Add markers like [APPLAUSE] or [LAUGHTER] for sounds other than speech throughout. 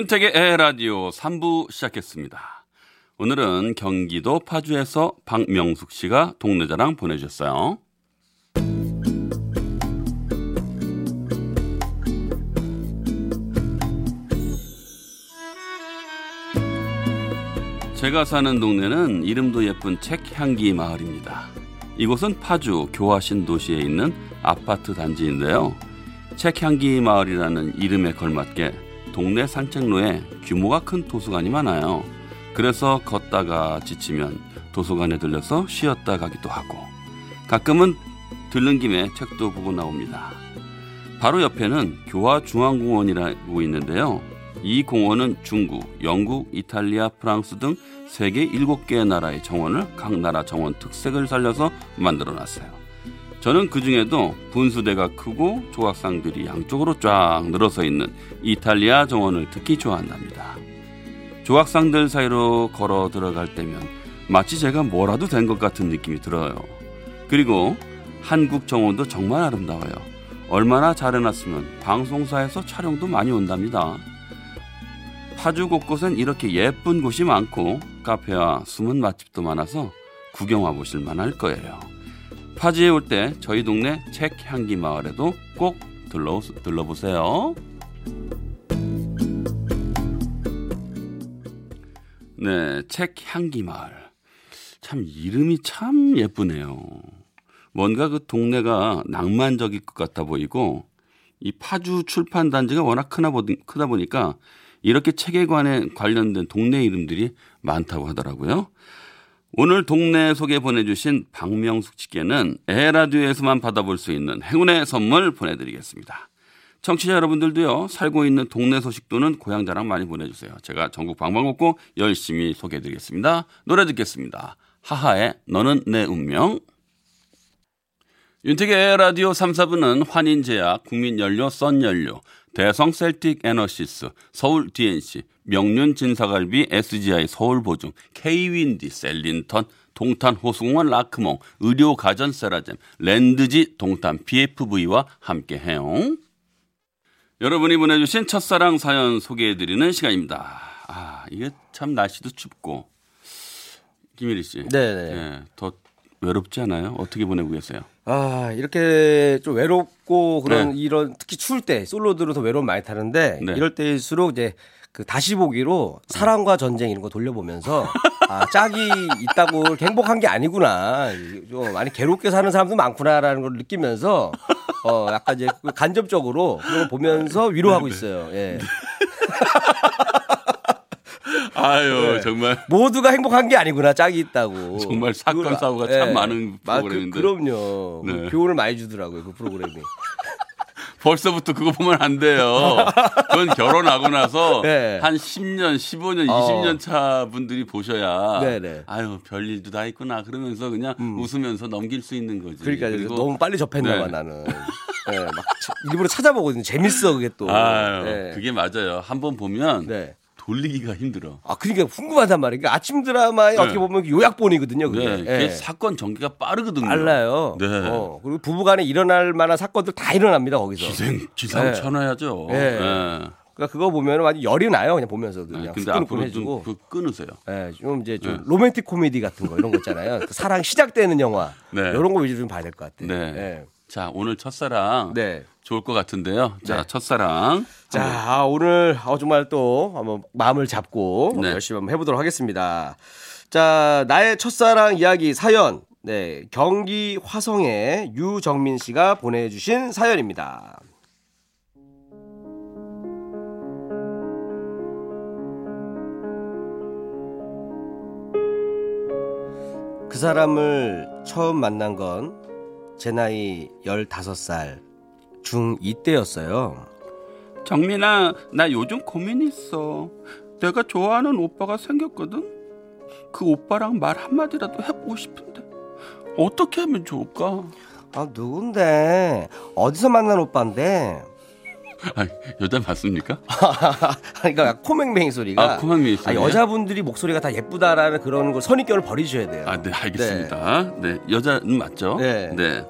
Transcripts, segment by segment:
윤택의 에라디오 3부 시작했습니다. 오늘은 경기도 파주에서 박명숙 씨가 동네 자랑 보내주셨어요. 제가 사는 동네는 이름도 예쁜 책향기 마을입니다. 이곳은 파주 교화신 도시에 있는 아파트 단지인데요. 책향기 마을이라는 이름에 걸맞게 동네 산책로에 규모가 큰 도서관이 많아요. 그래서 걷다가 지치면 도서관에 들려서 쉬었다 가기도 하고 가끔은 들른 김에 책도 보고 나옵니다. 바로 옆에는 교화중앙공원이라고 있는데요. 이 공원은 중국, 영국, 이탈리아, 프랑스 등 세계 7개의 나라의 정원을 각 나라 정원 특색을 살려서 만들어 놨어요. 저는 그 중에도 분수대가 크고 조각상들이 양쪽으로 쫙 늘어서 있는 이탈리아 정원을 특히 좋아한답니다. 조각상들 사이로 걸어 들어갈 때면 마치 제가 뭐라도 된 것 같은 느낌이 들어요. 그리고 한국 정원도 정말 아름다워요. 얼마나 잘 해놨으면 방송사에서 촬영도 많이 온답니다. 파주 곳곳엔 이렇게 예쁜 곳이 많고 카페와 숨은 맛집도 많아서 구경 와보실 만할 거예요. 파주에 올 때 저희 동네 책 향기 마을에도 꼭 들러, 들러보세요. 네, 책 향기 마을. 참 이름이 참 예쁘네요. 뭔가 그 동네가 낭만적일 것 같아 보이고 이 파주 출판 단지가 워낙 크나 보, 크다 보니까 이렇게 책에 관해 관련된 동네 이름들이 많다고 하더라고요. 오늘 동네 소개 보내주신 박명숙 씨께는 에라디오에서만 받아볼 수 있는 행운의 선물 보내드리겠습니다. 청취자 여러분들도요, 살고 있는 동네 소식 또는 고향 자랑 많이 보내주세요. 제가 전국 방방곡곡 열심히 소개해드리겠습니다. 노래 듣겠습니다. 하하의 너는 내 운명. 윤택의 라디오 3, 4부는 환인제약, 국민연료, 썬연료, 대성 셀틱 에너시스, 서울 DNC, 명륜 진사갈비 SGI 서울보증, K윈디 셀린턴, 동탄 호수공원 라크몽, 의료 가전 세라젬, 랜드지 동탄 BFV와 함께해요. 여러분이 보내주신 첫사랑 사연 소개해드리는 시간입니다. 아 이게 참 날씨도 춥고 김일희 씨, 네네. 예, 더 외롭지 않아요? 어떻게 보내고 계세요? 아 이렇게 좀 외롭고 그런 네. 이런 특히 추울 때 솔로들은 더 외로움 많이 타는데 네. 이럴 때일수록 이제 그 다시 보기로 사랑과 전쟁 이런 거 돌려보면서 아 짝이 있다고 행복한 게 아니구나 좀 많이 괴롭게 사는 사람도 많구나라는 걸 느끼면서 어 약간 이제 간접적으로 그런 걸 보면서 위로하고 네, 있어요. 예. [LAUGHS] 아유 네. 정말 모두가 행복한 게 아니구나 짝이 있다고. 정말 사건, 그걸 아- 사고가 참 많은 프로그램인데. 그, 그럼요. 네. 교훈을 많이 주더라고요 그 프로그램이. 벌써부터 그거 보면 안 돼요. 그건 결혼하고 나서 [LAUGHS] 네. 한 10년, 15년, 어. 20년 차 분들이 보셔야 네네. 아유 별일도 다 있구나 그러면서 그냥 웃으면서 넘길 수 있는 거지. 그러니까 그리고 너무 빨리 접했나봐 네. 나는. 예, [LAUGHS] 막 차- 일부러 찾아보거든요. 재밌어 그게 또. 아유 예. 그게 맞아요. 한번 보면 네. 돌리기가 힘들어. 아 그러니까 궁금하단 말이에요. 그러니까 아침 드라마에 네. 어떻게 보면 요약본이거든요. 그게. 네, 예. 사건 전개가 빠르거든요. 빨라요. 네. 어, 그리고 부부간에 일어날 만한 사건들 다 일어납니다 거기서. 기생 기상 네. 천하야죠. 네. 예. 그러니까 그거 보면 완전 열이 나요. 그냥 보면서 네, 그냥 근데 앞으로. 좀 그 끊으세요. 예, 좀 이제 좀 네. 로맨틱 코미디 같은 거 이런 거 있잖아요. 그 사랑 시작되는 영화 네. 이런 거 위주로 좀 봐야 될 것 같아요. 네. 예. 자 오늘 첫사랑 네. 좋을 것 같은데요. 자 네. 첫사랑 자, 아, 오늘 어, 정말 또 한번 마음을 잡고 네. 열심히 한번 해보도록 하겠습니다. 자, 나의 첫사랑 이야기 사연. 네, 경기 화성의 유정민 씨가 보내주신 사연입니다. 그 사람을 처음 만난 건 제 나이 15살 중2 때였어요. 정민아, 나 요즘 고민 있어. 내가 좋아하는 오빠가 생겼거든. 그 오빠랑 말 한마디라도 해보고 싶은데 어떻게 하면 좋을까? 아 누군데 어디서 만난 오빠인데? [LAUGHS] 아, 여자 맞습니까? [LAUGHS] 그러니까 코맹맹이 소리가 아, 코맹맹이 아, 소리. 여자분들이 목소리가 다 예쁘다라는 그런 걸 선입견을 버리셔야 돼요. 아, 네, 알겠습니다. 네, 여자는 맞죠? 네.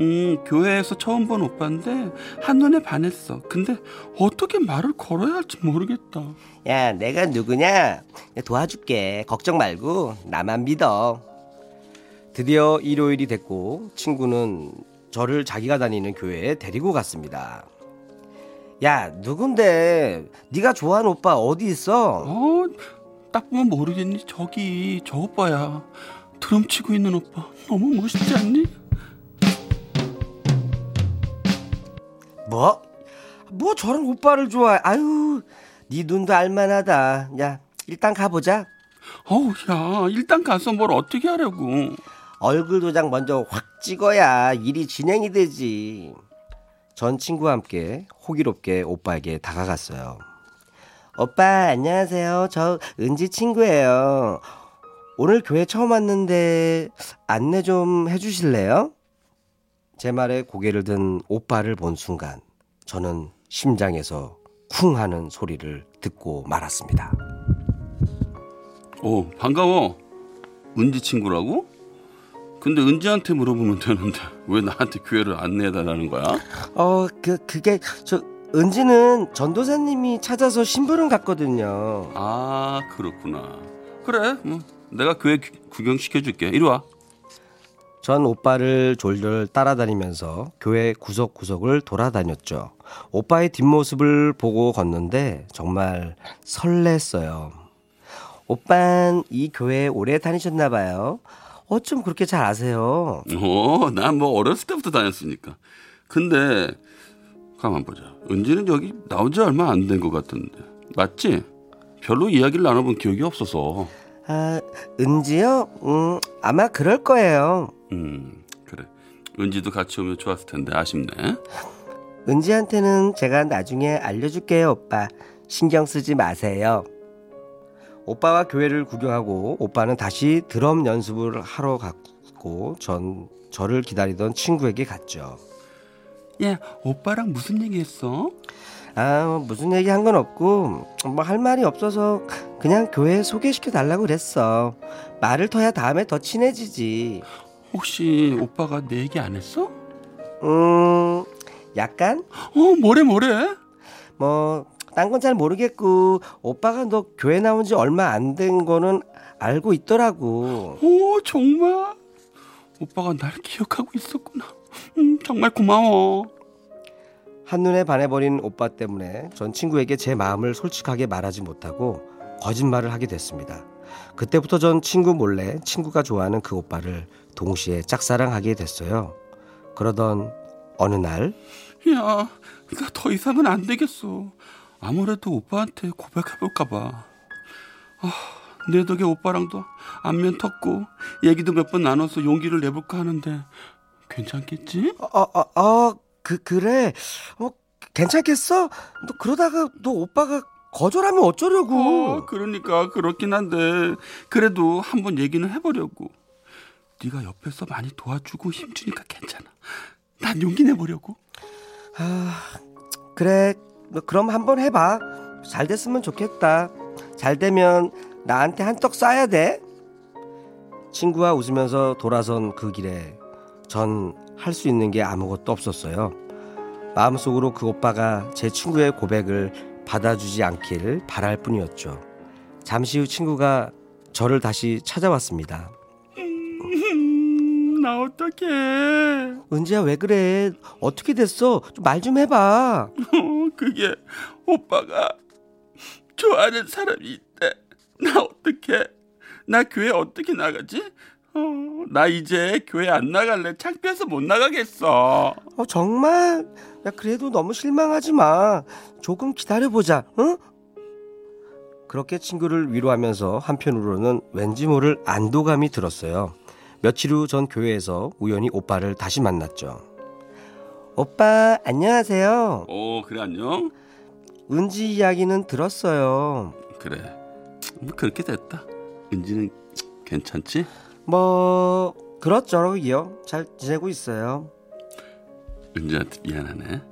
음, 교회에서 처음 본 오빠인데 한눈에 반했어. 근데 어떻게 말을 걸어야 할지 모르겠다. 야, 내가 누구냐? 도와줄게. 걱정 말고 나만 믿어. 드디어 일요일이 됐고 친구는 저를 자기가 다니는 교회에 데리고 갔습니다. 야, 누군데? 네가 좋아하는 오빠 어디 있어? 어, 딱 보면 모르겠니? 저기 저 오빠야. 드럼 치고 있는 오빠. 너무 멋있지 않니? 뭐? 뭐 저런 오빠를 좋아해? 아유, 네 눈도 알만하다. 야, 일단 가보자. 어우, 야, 일단 가서 뭘 어떻게 하려고. 얼굴 도장 먼저 확 찍어야 일이 진행이 되지. 전 친구와 함께 호기롭게 오빠에게 다가갔어요. 오빠, 안녕하세요. 저 은지 친구예요. 오늘 교회 처음 왔는데 안내 좀 해주실래요? 제 말에 고개를 든 오빠를 본 순간 저는 심장에서 쿵 하는 소리를 듣고 말았습니다. 오, 반가워. 은지 친구라고? 근데 은지한테 물어보면 되는데 왜 나한테 교회를 안내해달라는 거야? 어, 그, 그게, 저, 은지는 전도사님이 찾아서 심부름 갔거든요. 아, 그렇구나. 그래, 뭐 내가 교회 구- 구경시켜줄게. 이리 와. 전 오빠를 졸졸 따라다니면서 교회 구석구석을 돌아다녔죠. 오빠의 뒷모습을 보고 걷는데 정말 설렜어요. 오빤 이 교회 오래 다니셨나봐요. 어쩜 그렇게 잘 아세요? 어, 난 뭐 어렸을 때부터 다녔으니까. 근데 가만 보자. 은지는 여기 나온 지 얼마 안 된 것 같은데. 맞지? 별로 이야기를 나눠본 기억이 없어서. 아, 은지요? 음, 아마 그럴 거예요. 음, 그래. 은지도 같이 오면 좋았을 텐데 아쉽네. 은지한테는 제가 나중에 알려줄게요, 오빠. 신경 쓰지 마세요. 오빠와 교회를 구경하고 오빠는 다시 드럼 연습을 하러 갔고 전 저를 기다리던 친구에게 갔죠. 야, 오빠랑 무슨 얘기했어? 아, 무슨 얘기 한 건 없고 뭐 할 말이 없어서 그냥 교회 소개시켜 달라고 그랬어. 말을 터야 다음에 더 친해지지. 혹시 오빠가 내 얘기 안 했어? 음, 약간 어, 뭐래 뭐래? 뭐 딴 건 잘 모르겠고 오빠가 너 교회 나온 지 얼마 안 된 거는 알고 있더라고. 오, 정말? 오빠가 날 기억하고 있었구나. 음, 정말 고마워. 한눈에 반해버린 오빠 때문에 전 친구에게 제 마음을 솔직하게 말하지 못하고 거짓말을 하게 됐습니다. 그때부터 전 친구 몰래 친구가 좋아하는 그 오빠를 동시에 짝사랑하게 됐어요. 그러던 어느 날 야, 나 더 이상은 안 되겠어. 아무래도 오빠한테 고백해볼까봐. 아, 내 덕에 오빠랑도 안면 텄고 얘기도 몇 번 나눠서 용기를 내볼까 하는데 괜찮겠지? 어, 어, 어, 그, 그래. 어, 괜찮겠어? 너 그러다가 너 오빠가 거절하면 어쩌려고. 어, 그러니까 그렇긴 한데 그래도 한번 얘기는 해보려고. 네가 옆에서 많이 도와주고 힘주니까 괜찮아. 난 용기 내보려고. 그래. 너 그럼 한번 해봐. 잘 됐으면 좋겠다. 잘 되면 나한테 한턱 쏴야 돼. 친구와 웃으면서 돌아선 그 길에 전 할 수 있는 게 아무것도 없었어요. 마음속으로 그 오빠가 제 친구의 고백을 받아주지 않길 바랄 뿐이었죠. 잠시 후 친구가 저를 다시 찾아왔습니다. 음, 나 어떡해. 은지야 왜 그래? 어떻게 됐어? 좀말좀 해봐. 어, 그게 오빠가 좋아하는 사람이 있대. 나 어떡해? 나 교회 어떻게 나가지? 어, 나 이제 교회 안 나갈래. 창피해서 못 나가겠어. 어, 정말? 야, 그래도 너무 실망하지 마. 조금 기다려보자, 응? 그렇게 친구를 위로하면서 한편으로는 왠지 모를 안도감이 들었어요. 며칠 후 전 교회에서 우연히 오빠를 다시 만났죠. 오빠, 안녕하세요. 어, 그래 안녕. 은지 이야기는 들었어요. 그래. 뭐 그렇게 됐다. 은지는 괜찮지? 뭐, 그렇죠요. 잘 지내고 있어요. 은지한테 미안하네.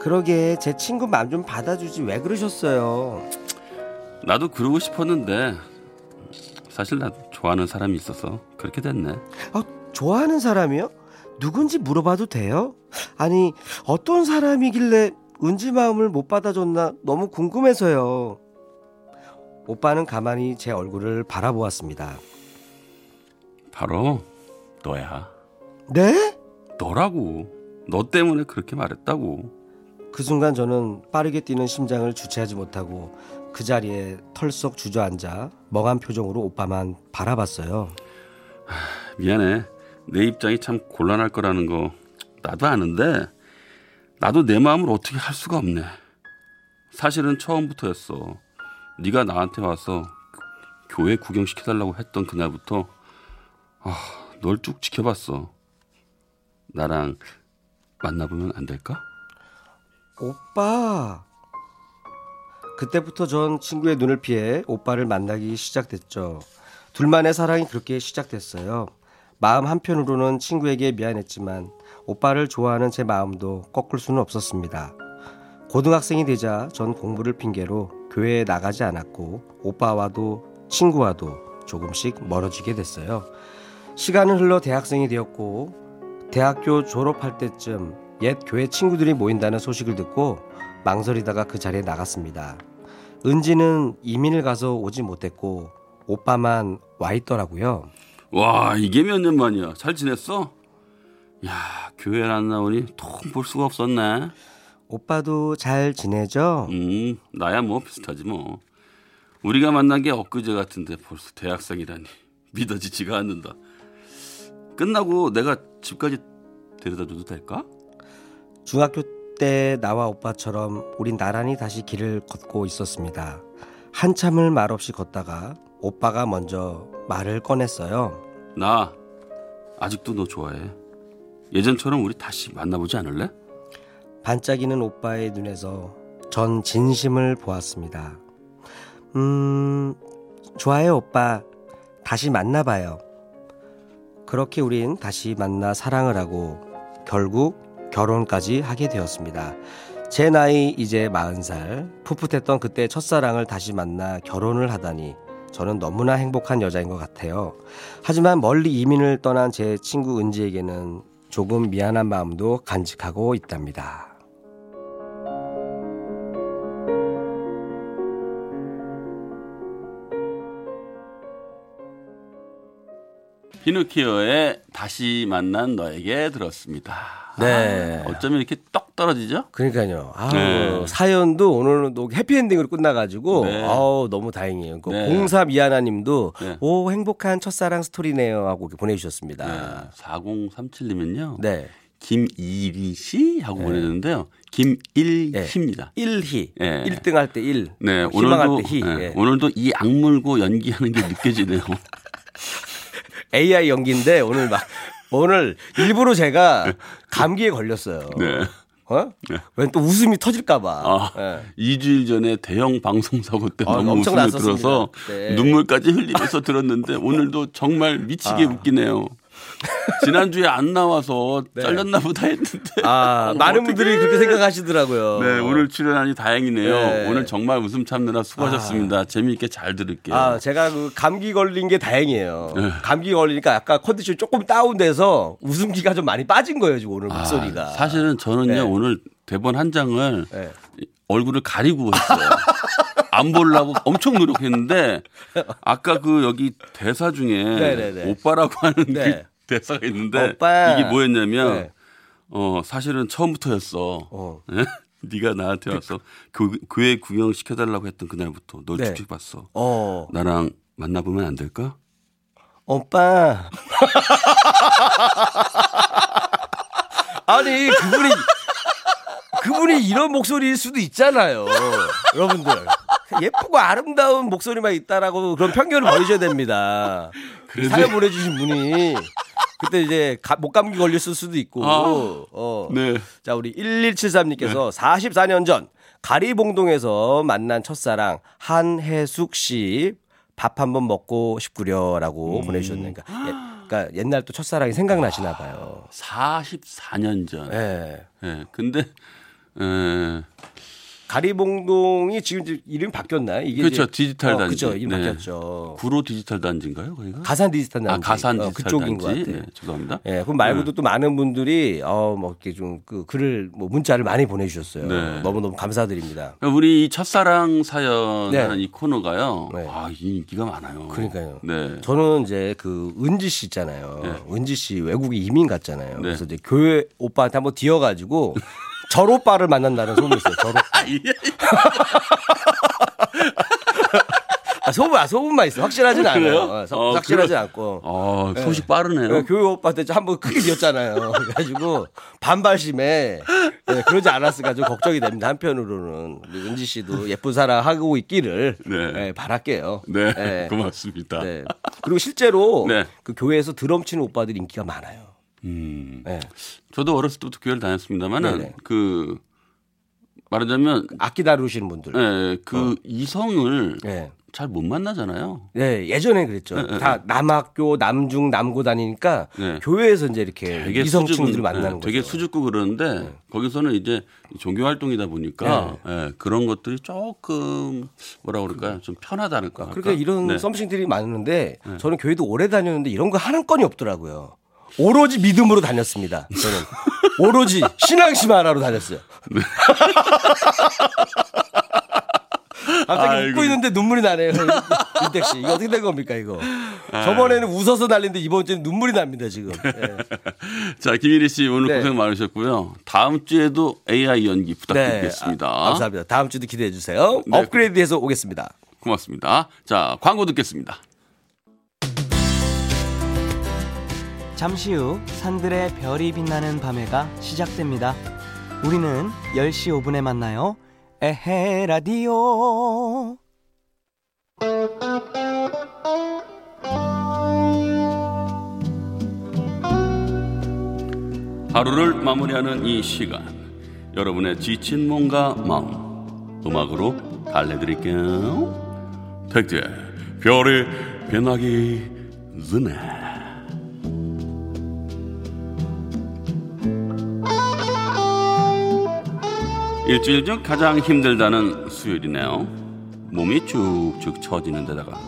그러게 제 친구 맘좀 받아주지 왜 그러셨어요? 나도 그러고 싶었는데 사실 나도 좋아하는 사람이 있어서 그렇게 됐네. 아, 좋아하는 사람이요? 누군지 물어봐도 돼요? 아니 어떤 사람이길래 은지 마음을 못 받아줬나 너무 궁금해서요. 오빠는 가만히 제 얼굴을 바라보았습니다. 바로 너야. 네? 너라고. 너 때문에 그렇게 말했다고. 그 순간 저는 빠르게 뛰는 심장을 주체하지 못하고 그 자리에 털썩 주저앉아 멍한 표정으로 오빠만 바라봤어요. 미안해. 내 입장이 참 곤란할 거라는 거 나도 아는데 나도 내 마음을 어떻게 할 수가 없네. 사실은 처음부터였어. 네가 나한테 와서 교회 구경시켜달라고 했던 그날부터 아, 널 쭉 지켜봤어. 나랑 만나보면 안 될까? 오빠. 그때부터 전 친구의 눈을 피해 오빠를 만나기 시작됐죠. 둘만의 사랑이 그렇게 시작됐어요. 마음 한편으로는 친구에게 미안했지만 오빠를 좋아하는 제 마음도 꺾을 수는 없었습니다. 고등학생이 되자 전 공부를 핑계로 교회에 나가지 않았고 오빠와도 친구와도 조금씩 멀어지게 됐어요. 시간은 흘러 대학생이 되었고 대학교 졸업할 때쯤 옛 교회 친구들이 모인다는 소식을 듣고 망설이다가 그 자리에 나갔습니다. 은지는 이민을 가서 오지 못했고 오빠만 와 있더라고요. 와 이게 몇 년 만이야. 잘 지냈어? 야 교회를 안 나오니 통 볼 수가 없었네. 오빠도 잘 지내죠? 음 나야 뭐 비슷하지 뭐. 우리가 만난 게 엊그제 같은데 벌써 대학생이라니 [LAUGHS] 믿어지지가 않는다. 끝나고 내가 집까지 데려다줘도 될까? 중학교 때 나와 오빠처럼 우린 나란히 다시 길을 걷고 있었습니다. 한참을 말없이 걷다가 오빠가 먼저 말을 꺼냈어요. 나 아직도 너 좋아해. 예전처럼 우리 다시 만나보지 않을래? 반짝이는 오빠의 눈에서 전 진심을 보았습니다. 음, 좋아요, 오빠. 다시 만나봐요. 그렇게 우린 다시 만나 사랑을 하고 결국 결혼까지 하게 되었습니다. 제 나이 이제 40살, 풋풋했던 그때 첫사랑을 다시 만나 결혼을 하다니 저는 너무나 행복한 여자인 것 같아요. 하지만 멀리 이민을 떠난 제 친구 은지에게는 조금 미안한 마음도 간직하고 있답니다. 피노키오의 다시 만난 너에게 들었습니다. 네. 아, 어쩌면 이렇게 떡 떨어지죠? 그러니까요. 아 네. 사연도 오늘은 또 해피엔딩으로 끝나가지고 네. 아우 너무 다행이에요. 그 네. 03이하나님도 네. 오 행복한 첫사랑 스토리네요 하고 보내주셨습니다. 네. 4037님은요. 네. 김이리 씨 하고 보내는데요. 김일희입니다. 일희. 네. 1등 할때 1. 네, 희망할 오늘도 때 희. 네, 예. 오늘도 이 악물고 연기하는 게 느껴지네요. [LAUGHS] AI 연기인데 오늘 막 오늘 일부러 제가 감기에 걸렸어요. 네. 어? 왜또 웃음이 터질까봐. 아, 네. 2주일 전에 대형 방송 사고 때 아, 너무 엄청 웃음이 났었습니다. 들어서 네. 눈물까지 흘리면서 들었는데 오늘도 정말 미치게 아. 웃기네요. [LAUGHS] 지난주에 안 나와서 잘렸나 보다 했는데. 네. 아, 어머, [LAUGHS] 많은. 분들이 그렇게 생각하시더라고요. 네, 오늘 출연하니 다행이네요. 네. 오늘 정말 웃음 참느라 수고하셨습니다. 재미있게 잘 들을게요. 아, 제가 그 감기 걸린 게 다행이에요. 네. 감기 걸리니까 아까 컨디션이 조금 다운돼서 웃음기가 좀 많이 빠진 거예요, 지금 오늘 아, 목소리가. 사실은 저는요 네. 오늘 대본 한 장을 네. 얼굴을 가리고 했어요. 안 보려고 엄청 노력했는데 [LAUGHS] 아까 그 여기 대사 중에 네네네. 오빠라고 하는 네. 그 대사가 있는데 오빠. 이게 뭐였냐면 네. 어 사실은 처음부터였어. 어. 예? [LAUGHS] 네가 나한테 와서 교, 교회 구경 시켜달라고 했던 그날부터 널 네. 쭉쭉 봤어. 어. 나랑 만나보면 안 될까? 오빠. [LAUGHS] 아니, 그분이, 그분이 이런 목소리일 수도 있잖아요. 여러분들. 예쁘고 아름다운 목소리만 있다라고 그런 편견을 버리셔야 됩니다. 사연 보내주신 분이 그때 이제 가- 목감기 걸렸을 수도 있고. 아. 어. 네. 자, 우리 1173님께서 44년 전 가리봉동에서 만난 첫사랑 한혜숙 씨 밥 한번 먹고 싶구려라고 보내주셨네요. 그러니까 그러니까 옛날 또 첫사랑이 생각나시나 봐요. 44년 전. 예. 예. 근데 에, 가리봉동이 지금 이름이 바뀌었나요? 이게 그렇죠. 디지털 어, 단지. 그죠. 이름 네. 바뀌었죠. 구로 디지털 단지인가요, 거기가? 가산 디지털 단지. 아, 가산 어, 디지털 그쪽인 것 단지. 같아요. 네, 죄송합니다. 예, 그럼 말고도 또 많은 분들이 어 뭐 이렇게 좀 그 글을 뭐 문자를 많이 보내 주셨어요. 네. 너무 너무 감사드립니다. 우리 이 첫사랑 사연이라는 네. 이 코너가요. 네. 아, 이 인기가 많아요. 그러니까요. 네. 저는 이제 그 은지 씨 있잖아요. 네. 은지 씨 외국에 이민 갔잖아요. 네. 그래서 이제 교회 오빠한테 한번 뒤어 가지고 [LAUGHS] 절 오빠를 만난다는 소문이 있어요. 절 오빠. [LAUGHS] 아, 예. [LAUGHS] 아, 소문, 아, 소문만 있어. 확실하진 않아요. 그래요? 어, 서- 어, 확실하진 그래. 않고. 아, 소식 빠르네요. 네, 교회 오빠한테 한번 크게 뒤었잖아요. [LAUGHS] 그래가지고 반발심에 네, 그러지 않았을까 좀 걱정이 됩니다. 한편으로는 우리 은지 씨도 예쁜 사랑 하고 있기를 네. 네, 바랄게요. 네, 네. 고맙습니다. 네. 그리고 실제로 네. 그 교회에서 드럼 치는 오빠들이 인기가 많아요. 음. 네. 저도 어렸을 때부터 교회를 다녔습니다만은. 그 말하자면 악기 다루시는 분들. 예, 그 이성을 네. 잘못 만나잖아요. 네, 예전에 그랬죠. 네, 네, 다 남학교, 남중, 남고 다니니까 네. 교회에서 이제 이렇게 되게 이성 수줍은, 친구들을 만나는 예, 되게 거죠. 네. 수줍고 그러는데 거기서는 이제 종교 활동이다 보니까 예, 그런 것들이 조금 뭐라 그럴까요? 좀 편하다는까. 그러니까 이런 네. 썸씽들이 많은데 저는 교회도 오래 다녔는데 이런 거 하는 건이 없더라고요. 오로지 믿음으로 다녔습니다. 저는 오로지 신앙심 하나로 다녔어요. [LAUGHS] 갑자기 아이고. 웃고 있는데 눈물이 나네요. 윤택 씨, 이거 어떻게 된 겁니까 이거? 저번에는 웃어서 날리는데 이번 주에는 눈물이 납니다 지금. 예. [LAUGHS] 자, 김일희 씨 오늘 네. 고생 많으셨고요. 다음 주에도 AI 연기 부탁드리겠습니다. 아, 감사합니다. 다음 주도 기대해 주세요. 네. 업그레이드해서 오겠습니다. 고맙습니다. 자, 광고 듣겠습니다. 잠시 후 산들의 별이 빛나는 밤해가 시작됩니다. 우리는 10시 5분에 만나요. 에헤 라디오. 하루를 마무리하는 이 시간 여러분의 지친 몸과 마음 음악으로 달래드릴게요 택제 별이 변하기 전에 일주일 중 가장 힘들다는 수요일이네요 몸이 쭉쭉 처지는 데다가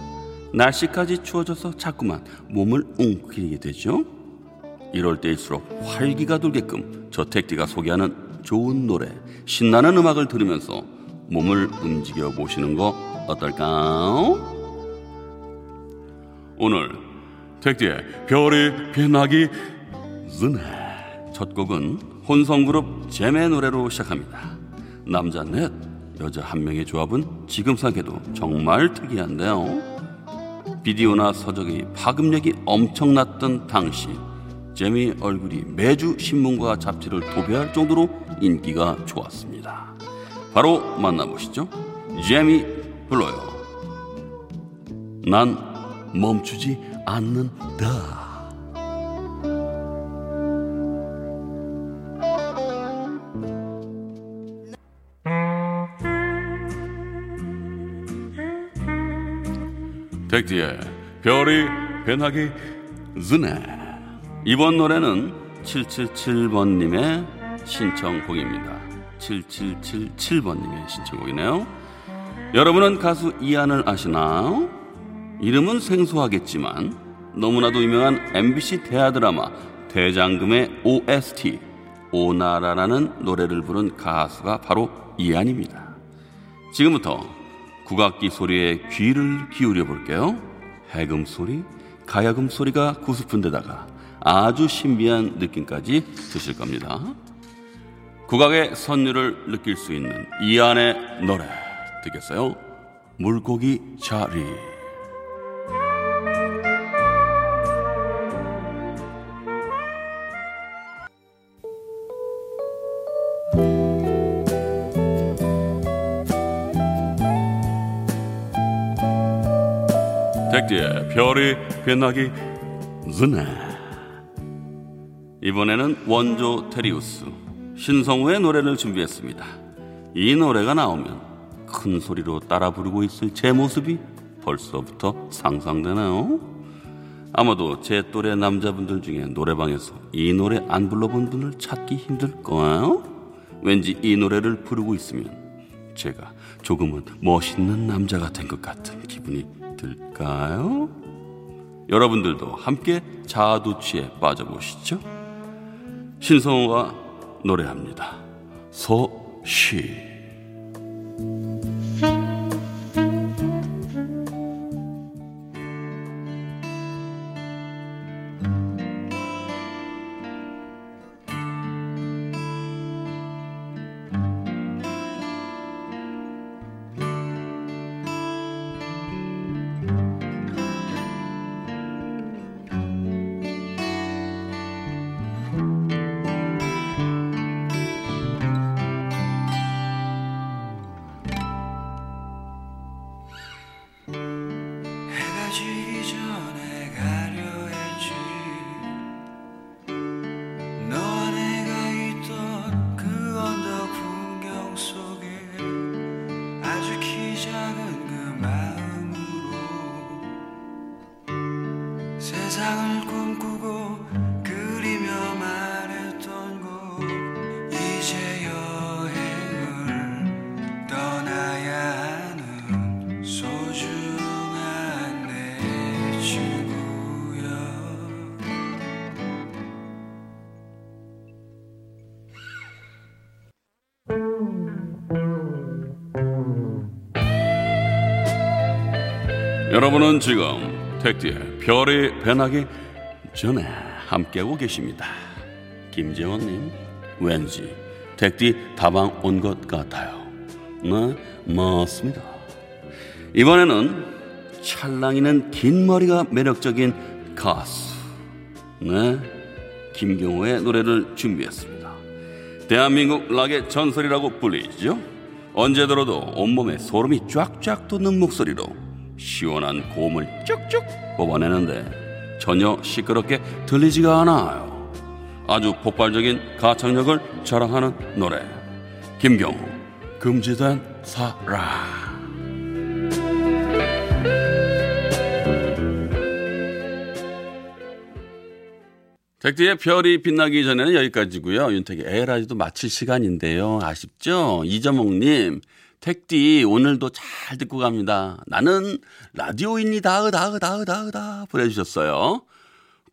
날씨까지 추워져서 자꾸만 몸을 웅크리게 되죠 이럴 때일수록 활기가 돌게끔 저 택디가 소개하는 좋은 노래, 신나는 음악을 들으면서 몸을 움직여 보시는 거 어떨까요? 오늘 택디의 별이 빛나기 전에 첫 곡은 혼성그룹 잼의 노래로 시작합니다. 남자 넷, 여자 한 명의 조합은 지금 생각해도 정말 특이한데요. 비디오나 서적의 파급력이 엄청났던 당시 제미 얼굴이 매주 신문과 잡지를 도배할 정도로 인기가 좋았습니다. 바로 만나보시죠. 제미 불러요. 난 멈추지 않는다. 덱디의 별이 변하기 전에 이번 노래는 777번님의 신청곡입니다. 7777번님의 신청곡이네요. 여러분은 가수 이한을 아시나요? 이름은 생소하겠지만 너무나도 유명한 MBC 대하 드라마 대장금의 OST 오나라라는 노래를 부른 가수가 바로 이한입니다. 지금부터 국악기 소리에 귀를 기울여 볼게요. 해금 소리, 가야금 소리가 구슬픈 데다가 아주 신비한 느낌까지 드실 겁니다. 국악의 선율을 느낄 수 있는 이안의 노래 듣겠어요? 물고기 자리. 덱디의 별이 빛나기 전에 이번에는 원조 테리우스 신성우의 노래를 준비했습니다. 이 노래가 나오면 큰 소리로 따라 부르고 있을 제 모습이 벌써부터 상상되나요? 아마도 제 또래 남자분들 중에 노래방에서 이 노래 안 불러본 분을 찾기 힘들 거예요. 왠지 이 노래를 부르고 있으면 제가 조금은 멋있는 남자가 된 것 같은 기분이 들까요? 여러분들도 함께 자아도취에 빠져보시죠. 신성호가 노래합니다. 소쉬. 여러분은 지금 택디의 별이 변하기 전에 함께하고 계십니다. 김재원님, 왠지 택디 다방 온 것 같아요. 네, 맞습니다. 이번에는 찰랑이는 긴 머리가 매력적인 가수, 네, 김경호의 노래를 준비했습니다. 대한민국 락의 전설이라고 불리죠. 언제 들어도 온몸에 소름이 쫙쫙 돋는 목소리로 시원한 고음을 쭉쭉 뽑아내는데 전혀 시끄럽게 들리지가 않아요. 아주 폭발적인 가창력을 자랑하는 노래. 김경호, 금지된 사랑. 택디의 별이 빛나기 전에는 여기까지고요. 윤택의 에라지도 마칠 시간인데요. 아쉽죠? 이점옥님, 택디 오늘도 잘 듣고 갑니다. 나는 라디오인이다, 으다, 으다, 으다, 으다 보내주셨어요.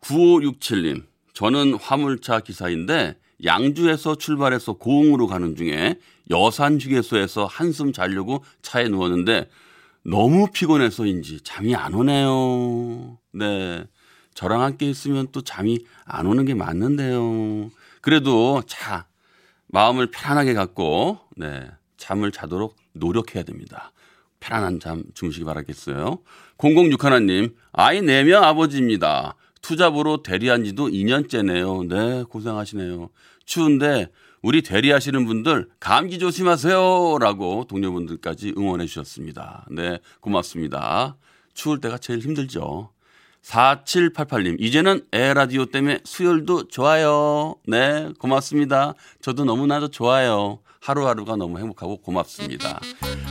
9567님, 저는 화물차 기사인데 양주에서 출발해서 고흥으로 가는 중에 여산 휴게소에서 한숨 자려고 차에 누웠는데 너무 피곤해서인지 잠이 안 오네요. 네. 저랑 함께 있으면 또 잠이 안 오는 게 맞는데요. 그래도 자, 마음을 편안하게 갖고, 네, 잠을 자도록 노력해야 됩니다. 편안한 잠 주무시기 바라겠어요. 006 하나님, 아이 4명 아버지입니다. 투잡으로 대리한 지도 2년째네요. 네, 고생하시네요. 추운데 우리 대리하시는 분들 감기 조심하세요. 라고 동료분들까지 응원해 주셨습니다. 네, 고맙습니다. 추울 때가 제일 힘들죠. 4788님, 이제는 에라디오 때문에 수혈도 좋아요. 네, 고맙습니다. 저도 너무나도 좋아요. 하루하루가 너무 행복하고 고맙습니다.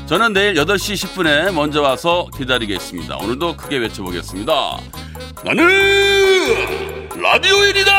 저는 내일 8시 10분에 먼저 와서 기다리겠습니다. 오늘도 크게 외쳐보겠습니다. 나는 라디오인이다!